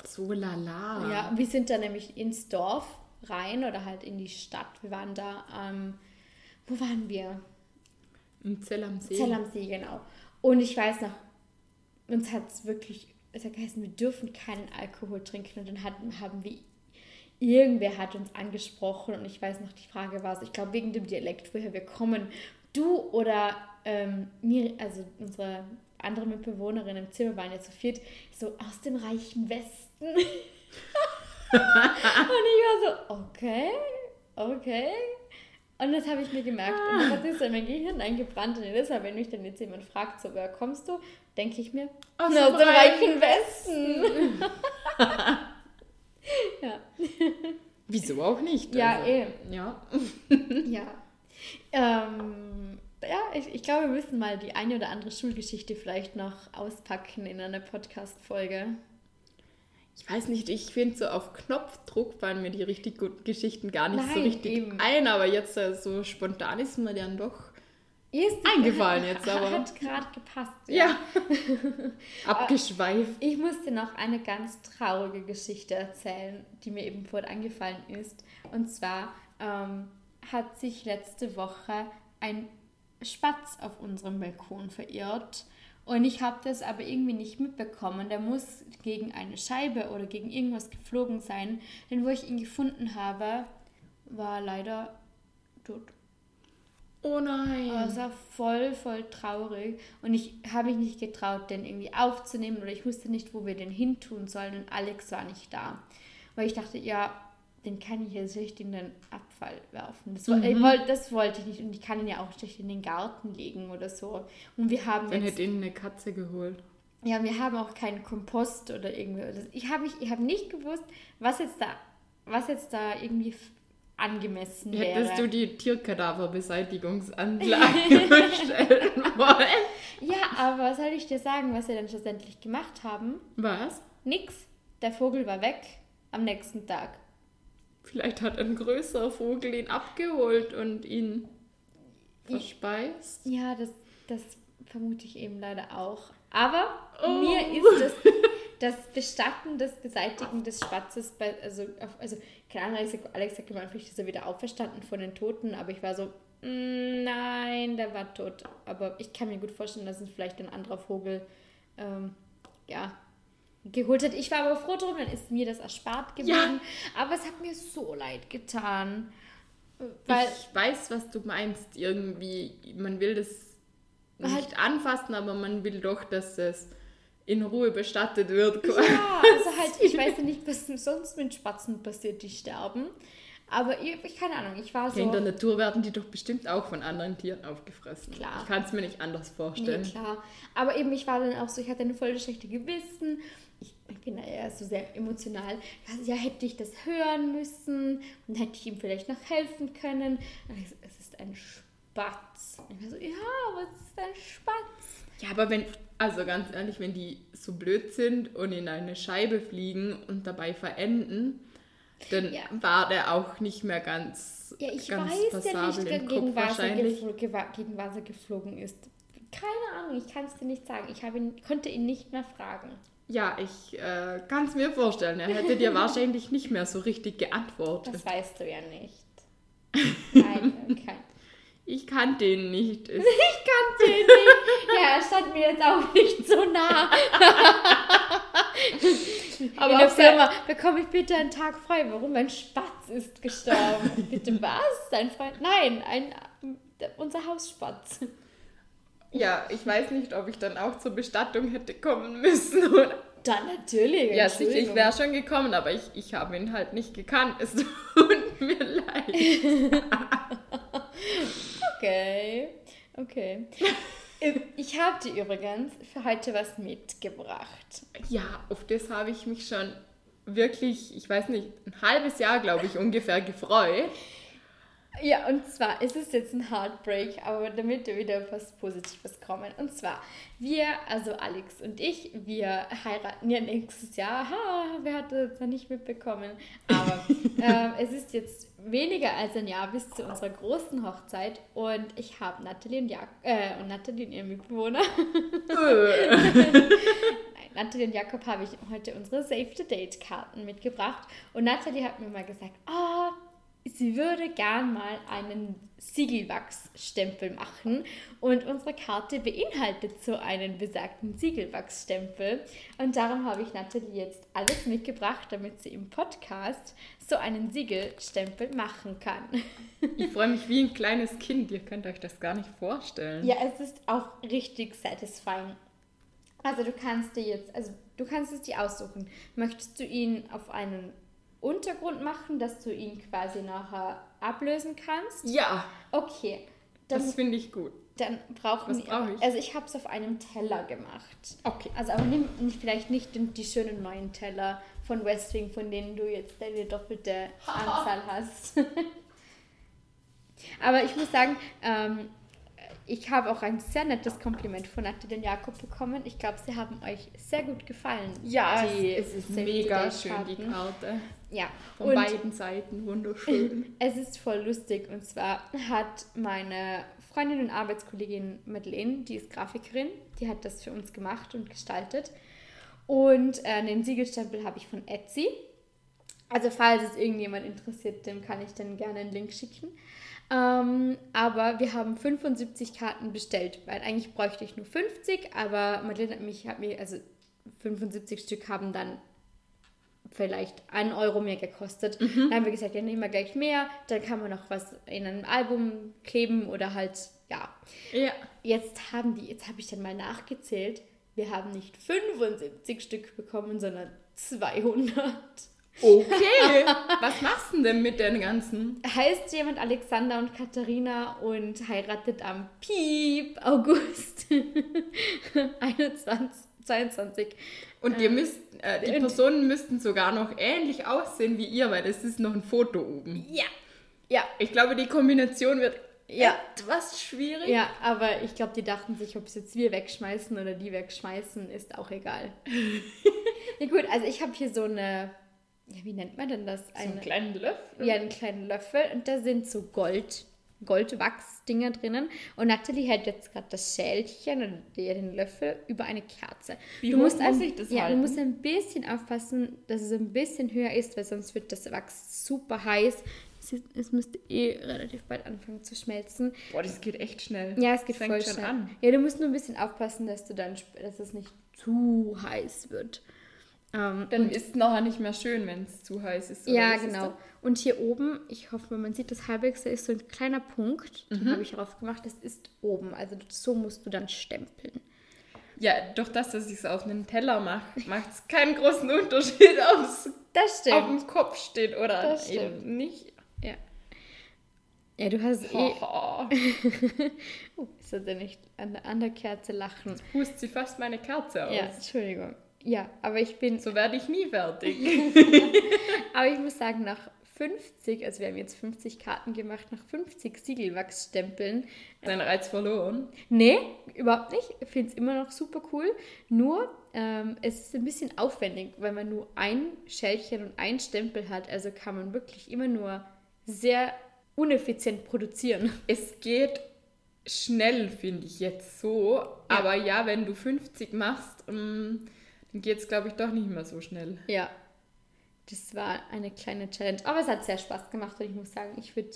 So lala. Ja, wir sind da nämlich ins Dorf rein oder halt in die Stadt. Wir waren da, ähm, wo waren wir? Im Zell am See. Zell am See, genau. Und ich weiß noch, uns hat es wirklich, es hat geheißen, wir dürfen keinen Alkohol trinken. Und dann hatten, haben wir, irgendwer hat uns angesprochen und ich weiß noch, die Frage war so, ich glaube wegen dem Dialekt, woher wir kommen. Du oder ähm, mir, also unsere andere Mitbewohnerin im Zimmer waren ja zu viert, so aus dem reichen Westen. und ich war so, okay, okay. Und das habe ich mir gemerkt. Und das hat sich so in mein Gehirn eingebrannt. Und jedes Mal, wenn mich dann jetzt jemand fragt, so, woher kommst du, denke ich mir, Aus aus dem reichen reichen Westen. ja. Wieso auch nicht? Ja, also, eh. Ja. Ja. Ähm, ja, ich, ich glaube, wir müssen mal die eine oder andere Schulgeschichte vielleicht noch auspacken in einer Podcast-Folge. ich weiß nicht, ich finde so auf Knopfdruck fallen mir die richtig guten Geschichten gar nicht so Nein, richtig eben. ein, aber jetzt äh, so spontan ist mir dann doch. Ist Eingefallen hat, jetzt aber. Hat gerade gepasst. Ja. Abgeschweift. Ich musste noch eine ganz traurige Geschichte erzählen, die mir eben vorhin angefallen ist. Und zwar ähm, hat sich letzte Woche ein Spatz auf unserem Balkon verirrt. Und ich habe das aber irgendwie nicht mitbekommen. Der muss gegen eine Scheibe oder gegen irgendwas geflogen sein. Denn wo ich ihn gefunden habe, war er leider tot. Oh nein. Aber es war voll, voll traurig. Und ich habe mich nicht getraut, den irgendwie aufzunehmen oder ich wusste nicht, wo wir den hin tun sollen. Und Alex war nicht da. Weil ich dachte, ja, den kann ich jetzt schlecht in den Abfall werfen. Das, woll- ich wollt, das wollte ich nicht. Und ich kann ihn ja auch schlecht in den Garten legen oder so. Und wir haben Dann hätte ihn eine Katze geholt. ja, wir haben auch keinen Kompost oder irgendwie. Ich habe habe nicht gewusst, was jetzt da, was jetzt da irgendwie angemessen wäre. Hättest du die Tierkadaverbeseitigungsanlage bestellen wollen? Ja, aber was soll ich dir sagen, was wir dann schlussendlich gemacht haben? Was? Nix. Der Vogel war weg am nächsten Tag. Vielleicht hat ein größerer Vogel ihn abgeholt und ihn verspeist. Ja, das, das vermute ich eben leider auch. Aber Oh. mir ist das, das Bestatten, das Beseitigen des Spatzes, bei, also, also keine Ahnung, Alex, Alex hat gemeint, vielleicht ist er wieder auferstanden von den Toten, aber ich war so, "Mm, nein, der war tot. Aber ich kann mir gut vorstellen, dass es vielleicht ein anderer Vogel, ähm, ja, geholt hat. Ich war aber froh drum, dann ist mir das erspart gewesen. Aber es hat mir so leid getan. Weil, ich weiß, was du meinst. Irgendwie, man will das Halt- nicht anfassen, aber man will doch, dass es in Ruhe bestattet wird. Ja, also halt, ich weiß ja nicht, was sonst mit Spatzen passiert, die sterben. Aber ich, ich keine Ahnung, ich war so. In der Natur werden die doch bestimmt auch von anderen Tieren aufgefressen. Klar. Ich kann es mir nicht anders Nee, vorstellen. klar. Aber eben, ich war dann auch so, ich hatte eine voll schlechte Gewissen. Bin da eher so sehr emotional. Ja, hätte ich das hören müssen und hätte ich ihm vielleicht noch helfen können. So, es ist ein Spatz. Und ich so, ja, aber es ist ein Spatz. Ja, aber wenn, also ganz ehrlich, wenn die so blöd sind und in eine Scheibe fliegen und dabei verenden, dann Ja. war der auch nicht mehr ganz, Ja, ich ganz weiß ja nicht, gegen Kopf was, er wahrscheinlich. geflo- gewa- gegen was er geflogen ist. Keine Ahnung, ich kann es dir nicht sagen. Ich habe ihn, konnte ihn nicht mehr fragen. Ja, ich äh, kann es mir vorstellen. Er hätte dir wahrscheinlich nicht mehr so richtig geantwortet. Das weißt du ja nicht. Nein, kein. Ich kannte ihn nicht. Ich kannte ihn nicht. Ja, er stand mir jetzt auch nicht so nah. Aber In der- Firma bekomme ich bitte einen Tag frei. Warum? Mein Spatz ist gestorben. bitte was? Dein Freund? Nein, ein, unser Hausspatz. Ja, ich weiß nicht, ob ich dann auch zur Bestattung hätte kommen müssen. Oder? Dann natürlich. Ja, sicher, ich wäre schon gekommen, aber ich, ich habe ihn halt nicht gekannt. Es tut mir leid. Okay, okay. Ich habe dir übrigens für heute was mitgebracht. Ja, auf das habe ich mich schon wirklich, ich weiß nicht, ein halbes Jahr, glaube ich, ungefähr gefreut. Ja, und zwar ist es jetzt ein Heartbreak, aber damit wir wieder was Positives kommen. Und zwar, wir, also Alex und ich, wir heiraten ja nächstes Jahr. Ha, wer hat das jetzt noch nicht mitbekommen? Aber ähm, es ist jetzt weniger als ein Jahr bis zu unserer großen Hochzeit und ich habe Nathalie und, Jak äh, und Nathalie und ihren Mitbewohner Nein, Nathalie und Jakob habe ich heute unsere Save-the-Date-Karten mitgebracht. Und Nathalie hat mir mal gesagt, oh, sie würde gern mal einen Siegelwachsstempel machen. Und unsere Karte beinhaltet so einen besagten Siegelwachsstempel. Und darum habe ich Nathalie jetzt alles mitgebracht, damit sie im Podcast so einen Siegelstempel machen kann. Ich freue mich wie ein kleines Kind. Ihr könnt euch das gar nicht vorstellen. Ja, es ist auch richtig satisfying. Also du kannst dir jetzt, also du kannst es dir aussuchen. Möchtest du ihn auf einen Untergrund machen, dass du ihn quasi nachher ablösen kannst? Ja, Okay. Dann, das finde ich gut. dann brauchen wir. brauche ich? Also ich habe es auf einem Teller gemacht. Okay. Also aber nimm vielleicht nicht den, die schönen neuen Teller von Westwing, von denen du jetzt deine doppelte Anzahl hast. aber ich muss sagen, ähm, ich habe auch ein sehr nettes Kompliment von Nathalie und Jakob bekommen. Ich glaube, sie haben euch sehr gut gefallen. Ja, die es ist mega schön, die. Karte. Ja, Von und beiden Seiten wunderschön. es ist voll lustig. Und zwar hat meine Freundin und Arbeitskollegin Madeleine, die ist Grafikerin, die hat das für uns gemacht und gestaltet. Und äh, den Siegelstempel habe ich von Etsy. Also falls es irgendjemand interessiert, dem kann ich dann gerne einen Link schicken. Ähm, aber wir haben 75 Karten bestellt, weil eigentlich bräuchte ich nur 50, aber Madeleine hat mich, hat mir, also 75 Stück haben dann vielleicht einen Euro mehr gekostet. Dann haben wir gesagt, ja, nehmen wir gleich mehr, dann kann man noch was in einem Album kleben oder halt, ja. ja. Jetzt haben die, jetzt habe ich dann mal nachgezählt, wir haben nicht 75 Stück bekommen, sondern 200. Okay. Was machst du denn mit den ganzen? Heißt jemand Alexander und Katharina und heiratet am Piep August 21, 22. Und ihr müsst, äh, die Personen müssten sogar noch ähnlich aussehen wie ihr, weil es ist noch ein Foto oben. Ja, ja, Ich glaube, die Kombination wird Ja. etwas schwierig. ja, aber ich glaube, die dachten sich, ob es jetzt wir wegschmeißen oder die wegschmeißen, ist auch egal. ja gut, also ich habe hier so eine, ja, wie nennt man denn das? So einen Eine, kleinen Löffel. ja, einen kleinen Löffel und da sind so Gold, Goldwachsdinger drinnen. Und Natalie hält jetzt gerade das Schälchen oder den Löffel über eine Kerze. Wie du musst muss ein, ich das ja, halten? du musst ein bisschen aufpassen, dass es ein bisschen höher ist, weil sonst wird das Wachs super heiß. Es, müsste eh relativ bald anfangen zu schmelzen. Boah, das geht echt schnell. Ja, es geht Fängt voll schon schnell. an. Ja, du musst nur ein bisschen aufpassen, dass du dann, dass es nicht zu heiß wird. Ähm, Dann ist es nachher nicht mehr schön, wenn es zu heiß ist. oder ja, was genau. das? Und hier oben, ich hoffe, man sieht das halbwegs, da ist so ein kleiner Punkt, Mhm. den habe ich drauf gemacht, das ist oben. Also so musst du dann stempeln. Ja, durch das, dass ich es auf einen Teller mache, macht es keinen großen Unterschied, ob es Das auf dem Kopf steht oder Das eben nicht. Ja. Ja, du hast eh. Oh, ist er denn nicht an, an der Kerze lachen? pust sie fast meine Kerze aus. Ja, Entschuldigung. Ja, aber ich bin. So werde ich nie fertig. Aber ich muss sagen, nach 50, also wir haben jetzt 50 Karten gemacht, nach 50 Siegelwachsstempeln. Dein Reiz verloren. Nee, überhaupt nicht. Ich finde es immer noch super cool. Nur, ähm, es ist ein bisschen aufwendig, weil man nur ein Schälchen und ein Stempel hat. Also kann man wirklich immer nur sehr uneffizient produzieren. Es geht schnell, finde ich jetzt so. Aber ja, wenn du 50 machst, ähm, geht es, glaube ich, doch nicht mehr so schnell. Ja, das war eine kleine Challenge. Aber es hat sehr Spaß gemacht und ich muss sagen, ich würde,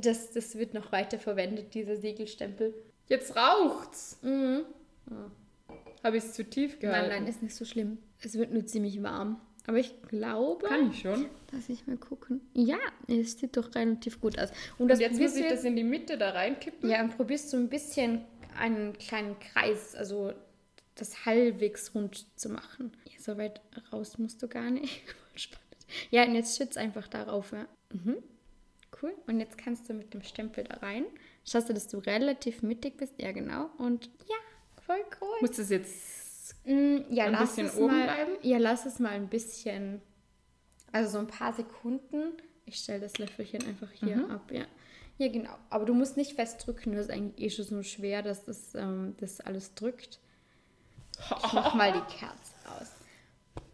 das, das wird noch weiter verwendet, dieser Siegelstempel. Jetzt raucht's. Mhm. Habe ich es zu tief gehalten? Nein, nein, ist nicht so schlimm. Es wird nur ziemlich warm. Aber ich glaube, Kann ich schon. lass ich mal gucken. Ja, es sieht doch relativ gut aus. Und Und das jetzt muss ich das in die Mitte da reinkippen. Ja, und probierst du ein bisschen einen kleinen Kreis, also das halbwegs rund zu machen. Ja, so weit raus musst du gar nicht. Spannend. Ja, und jetzt schütz einfach darauf. Ja. Mhm. Cool. Und jetzt kannst du mit dem Stempel da rein. Schaust du, dass du relativ mittig bist. Ja, genau. Und ja, voll cool. Muss das jetzt Mm, ja, ein lass bisschen es oben mal, bleiben? Ja, lass es mal ein bisschen, also so ein paar Sekunden. Ich stelle das Löffelchen einfach hier Mhm. ab, ja. Ja, genau. Aber du musst nicht festdrücken, das ist eigentlich eh schon so schwer, dass das, ähm, das alles drückt. Ich mach mal die Kerze aus.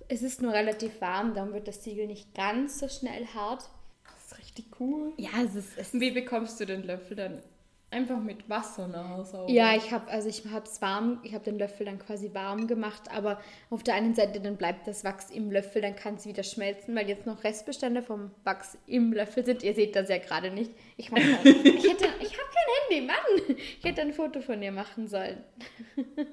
Es ist nur relativ warm, darum wird das Siegel nicht ganz so schnell hart. Das ist richtig cool. Ja, es ist, es wie bekommst du den Löffel dann? Einfach mit Wasser nachher sauber. Ja, ich habe also ich habe es warm, ich habe den Löffel dann quasi warm gemacht, aber auf der einen Seite dann bleibt das Wachs im Löffel, dann kann es wieder schmelzen, weil jetzt noch Restbestände vom Wachs im Löffel sind. Ihr seht das ja gerade nicht. Ich mach mal, ich hätte ich habe kein Handy, Mann. Ich hätte ein Foto von dir machen sollen.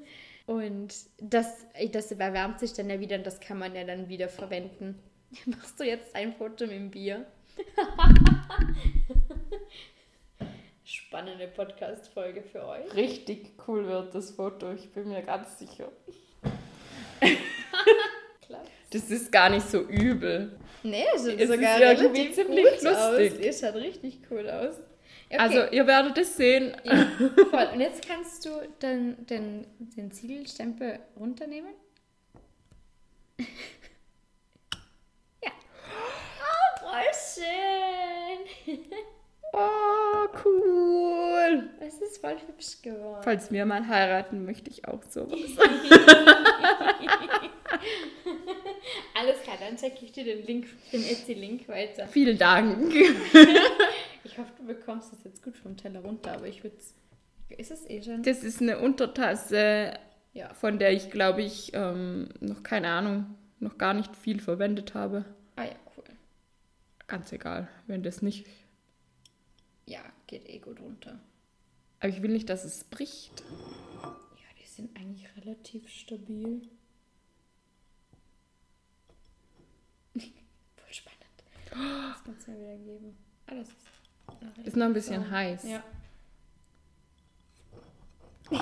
Und das das erwärmt sich dann ja wieder und das kann man ja dann wieder verwenden. Machst du jetzt ein Foto mit dem Bier? Spannende Podcast-Folge für euch. Richtig cool wird das Foto, ich bin mir ganz sicher. Klar. Das ist gar nicht so übel. Nee, es sieht Es sogar ist irgendwie ziemlich lustig. aus. Es schaut richtig cool aus. Okay. Also, ihr werdet es sehen. ja, voll. Und jetzt kannst du den, den, den Siegelstempel runternehmen. ja. Oh, voll schön. Oh, cool. Es ist voll hübsch geworden. Falls wir mal heiraten, möchte ich auch sowas. Alles klar, dann checke ich dir den Link, den Etsy-Link weiter. Vielen Dank. Ich hoffe, du bekommst das jetzt gut vom Teller runter, aber ich würde Ist es eh schon? Das ist eine Untertasse, Ja. von der ich, glaube ich, ähm, noch keine Ahnung, noch gar nicht viel verwendet habe. Ah ja, cool. Ganz egal, wenn das nicht. Ja, geht eh gut runter. Aber ich will nicht, dass es bricht. Ja, die sind eigentlich relativ stabil. Voll spannend. Das kannst du mir wieder geben. Ah, das ist, noch Ist noch ein bisschen so. heiß. Ja.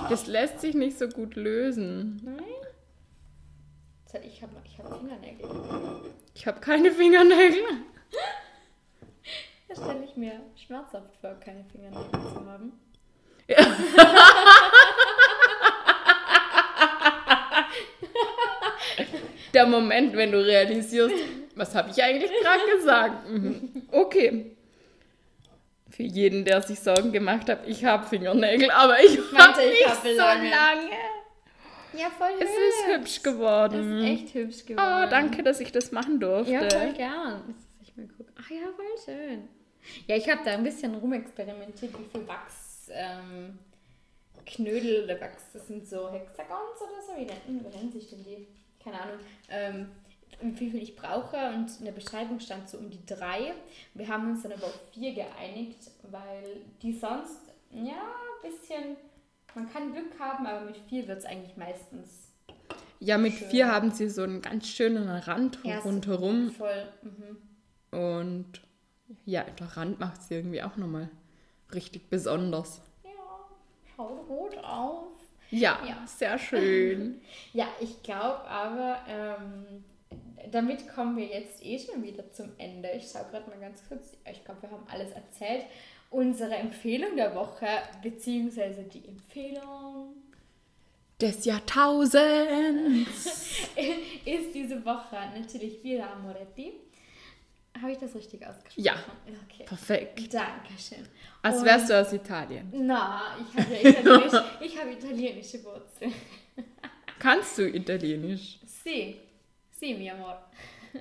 Das lässt sich nicht so gut lösen. Nein? Ich habe ich hab Fingernägel. Ich habe keine Fingernägel. Da stelle ich mir schmerzhaft vor, keine Fingernägel zu haben. Der Moment, wenn du realisierst, was habe ich eigentlich gerade gesagt? Mhm. Okay. Für jeden, der sich Sorgen gemacht hat, ich habe Fingernägel, aber ich meinte, habe ich nicht hab so lange. lange. Ja, voll Es ist hübsch Das geworden. ist echt hübsch geworden. Ah, danke, dass ich das machen durfte. Ja, voll gern. Ich. Ach ja, voll schön. Ja, ich habe da ein bisschen rumexperimentiert, wie viel Wachs, ähm, Knödel oder Wachs, das sind so Hexagons oder so, wie nennen, wie sich denn die? Keine Ahnung. Ähm, wie viel ich brauche und in der Beschreibung stand so um die drei. Wir haben uns dann aber auf vier geeinigt, weil die sonst, ja, ein bisschen, man kann Glück haben, aber mit vier wird es eigentlich meistens Ja, mit Schön. vier haben sie so einen ganz schönen Rand Ja, rundherum. voll. Mhm. Und ja, der Rand macht es irgendwie auch nochmal richtig besonders. Ja, schaut gut aus. Ja, Ja. sehr schön. Ja, ich glaube aber, ähm, damit kommen wir jetzt eh schon wieder zum Ende. Ich schaue gerade mal ganz kurz. Ich glaube, wir haben alles erzählt. Unsere Empfehlung der Woche, beziehungsweise die Empfehlung, Des Jahrtausends. ist diese Woche natürlich Villa Moretti. Habe ich das richtig ausgesprochen? Ja. Okay. Perfekt. Dankeschön. Als Und- wärst du aus Italien. Na, ich habe ja italienisch, ich habe italienische Wurzeln. Kannst du Italienisch? Sì, sì, mi amor.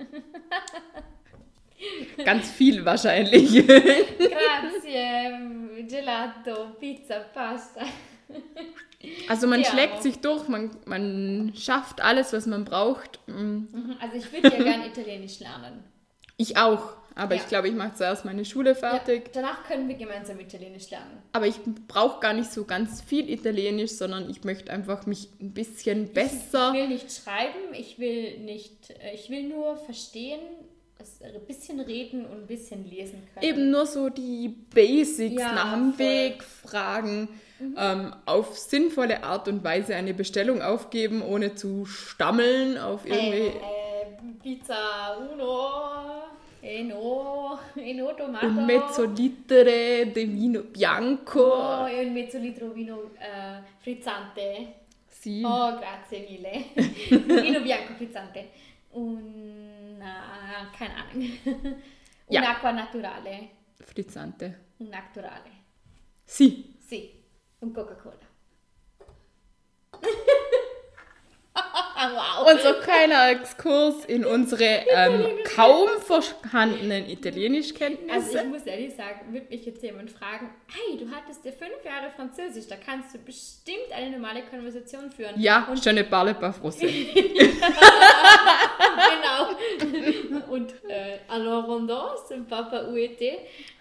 Ganz viel wahrscheinlich. Grazie, Gelato, Pizza, Pasta. Also man Ja. schlägt sich durch, man, man schafft alles, was man braucht. Mm, Mhm, Also ich würde ja gerne Italienisch lernen. Ich auch. Aber Ja. ich glaube, ich mache zuerst meine Schule fertig. Ja, danach können wir gemeinsam Italienisch lernen. Aber ich brauche gar nicht so ganz viel Italienisch, sondern ich möchte einfach mich ein bisschen Ich besser. will nicht schreiben, ich will nicht, äh, ich will nur verstehen, ein bisschen reden und ein bisschen lesen können. Eben nur so die Basics Ja, nach dem voll. Mhm. Weg fragen, ähm, auf sinnvolle Art und Weise eine Bestellung aufgeben, ohne zu stammeln auf irgendwie. äh, Pizza uno, e no, e no tomato. Un mezzo litere di vino bianco. Oh, e un mezzo litro vino eh, frizzante. Sì. Oh, grazie mille. Vino bianco frizzante. Una, keine Ahnung. Un'acqua naturale. Frizzante. Un naturale. Sì. Sì, un Coca-Cola. Wow. Und so kleiner Exkurs in unsere ähm, kaum vorhandenen Italienischkenntnisse. Also ich muss ehrlich sagen, würde mich jetzt jemand fragen, hey, du hattest ja fünf Jahre Französisch, da kannst du bestimmt eine normale Konversation führen. ja, Und ne parle pas français. genau. Und äh, alors rondos, Papa UET.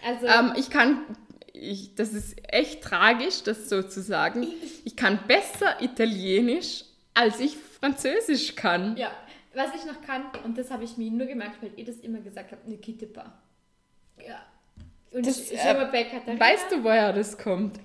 Also ähm, ich kann, ich, das ist echt tragisch, das so zu sagen. Ich kann besser Italienisch, als ich Französisch kann. ja, was ich noch kann, und das habe ich mir nur gemerkt, weil ihr das immer gesagt habt, ne quitte pas. Ja. Und Das, ich, äh, je m'appelle Katharina. Weißt du, woher das kommt?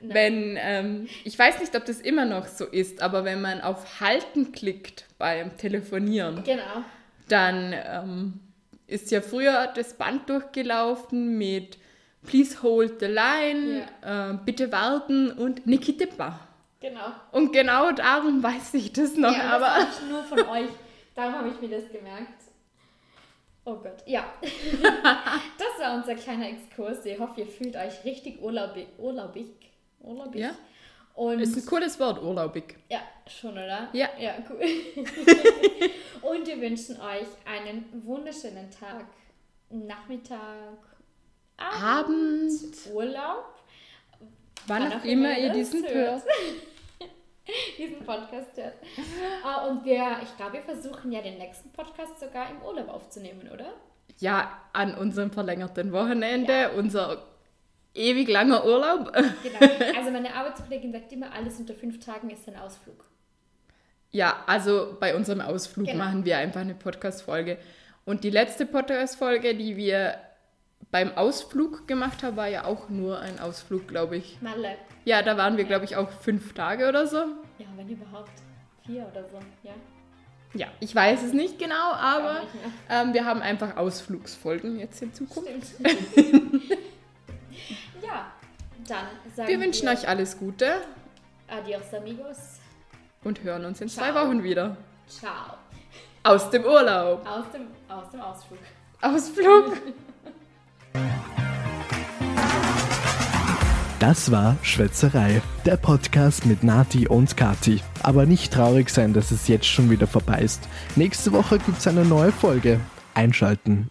Wenn, ähm, ich weiß nicht, ob das immer noch so ist, aber wenn man auf Halten klickt beim Telefonieren, Genau. dann ähm, ist ja früher das Band durchgelaufen mit Please hold the line, äh, bitte warten und quitte pas. Genau. Und genau darum weiß ich das noch, ja, aber das ich nur von euch. Darum habe ich mir das gemerkt. Oh Gott, ja. das war unser kleiner Exkurs. Ich hoffe, ihr fühlt euch richtig urlaubig, urlaubig, urlaubig. Ja. Und Ist ein cooles Wort, urlaubig. ja, schon, oder? Ja. Ja, cool. Und wir wünschen euch einen wunderschönen Tag, Nachmittag, Abend, Abend, Urlaub, wann auch immer ihr das diesen hört. diesen Podcast hört. Ah, Und wir, ich glaube, wir versuchen ja den nächsten Podcast sogar im Urlaub aufzunehmen, oder? Ja, an unserem verlängerten Wochenende, unser ewig langer Urlaub. Genau. Also meine Arbeitskollegin sagt immer, alles unter fünf Tagen ist ein Ausflug. Ja, also bei unserem Ausflug Genau. machen wir einfach eine Podcast-Folge. Und die letzte Podcast-Folge, die wir beim Ausflug gemacht haben, war ja auch nur ein Ausflug, glaube ich. Malle. Ja, da waren wir, glaube ich, auch fünf Tage oder so. Ja, wenn überhaupt. Vier oder so, ja. Ja, ich weiß es nicht genau, aber nicht ähm, wir haben einfach Ausflugsfolgen jetzt in Zukunft. Ja, dann sagen Wir wünschen euch alles Gute Adios, amigos. und hören uns in zwei Ciao. Wochen wieder. Ciao. Aus dem Urlaub. Aus dem, aus dem Ausflug. Ausflug. Das war Schwätzerei, der Podcast mit Nati und Kati. Aber nicht traurig sein, dass es jetzt schon wieder vorbei ist. Nächste Woche gibt's eine neue Folge. Einschalten.